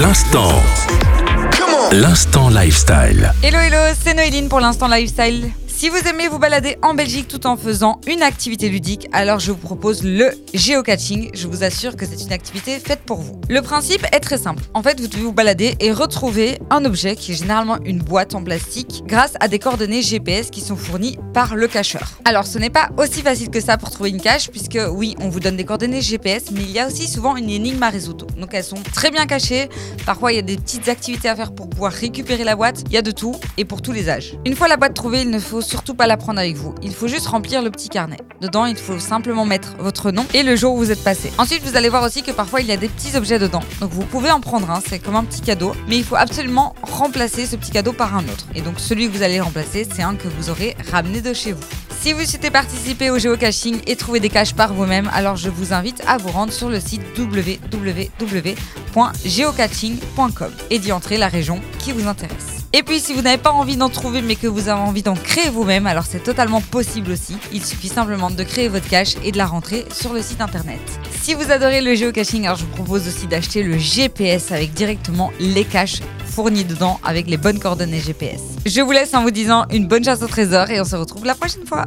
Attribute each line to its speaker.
Speaker 1: L'instant. L'instant lifestyle.
Speaker 2: Hello hello, c'est Noéline pour l'instant lifestyle. Si vous aimez vous balader en Belgique tout en faisant une activité ludique, alors je vous propose le géocaching. Je vous assure que c'est une activité faite pour vous. Le principe est très simple. En fait, vous devez vous balader et retrouver un objet qui est généralement une boîte en plastique grâce à des coordonnées GPS qui sont fournies par le cacheur. Alors, ce n'est pas aussi facile que ça pour trouver une cache puisque oui, on vous donne des coordonnées GPS, mais il y a aussi souvent une énigme à résoudre. Donc elles sont très bien cachées. Parfois, il y a des petites activités à faire pour pouvoir récupérer la boîte. Il y a de tout et pour tous les âges. Une fois la boîte trouvée, il ne faut surtout pas la prendre avec vous. Il faut juste remplir le petit carnet. Dedans, il faut simplement mettre votre nom et le jour où vous êtes passé. Ensuite, vous allez voir aussi que parfois il y a des petits objets dedans. Donc vous pouvez en prendre un, c'est comme un petit cadeau, mais il faut absolument remplacer ce petit cadeau par un autre. Et donc celui que vous allez remplacer, c'est un que vous aurez ramené de chez vous. Si vous souhaitez participer au géocaching et trouver des caches par vous-même, alors je vous invite à vous rendre sur le site www.geocaching.com et d'y entrer la région qui vous intéresse. Et puis si vous n'avez pas envie d'en trouver mais que vous avez envie d'en créer vous-même, alors c'est totalement possible aussi. Il suffit simplement de créer votre cache et de la rentrer sur le site internet. Si vous adorez le géocaching, alors je vous propose aussi d'acheter le GPS avec directement les caches fournies dedans avec les bonnes coordonnées GPS. Je vous laisse en vous disant une bonne chasse au trésor et on se retrouve la prochaine fois.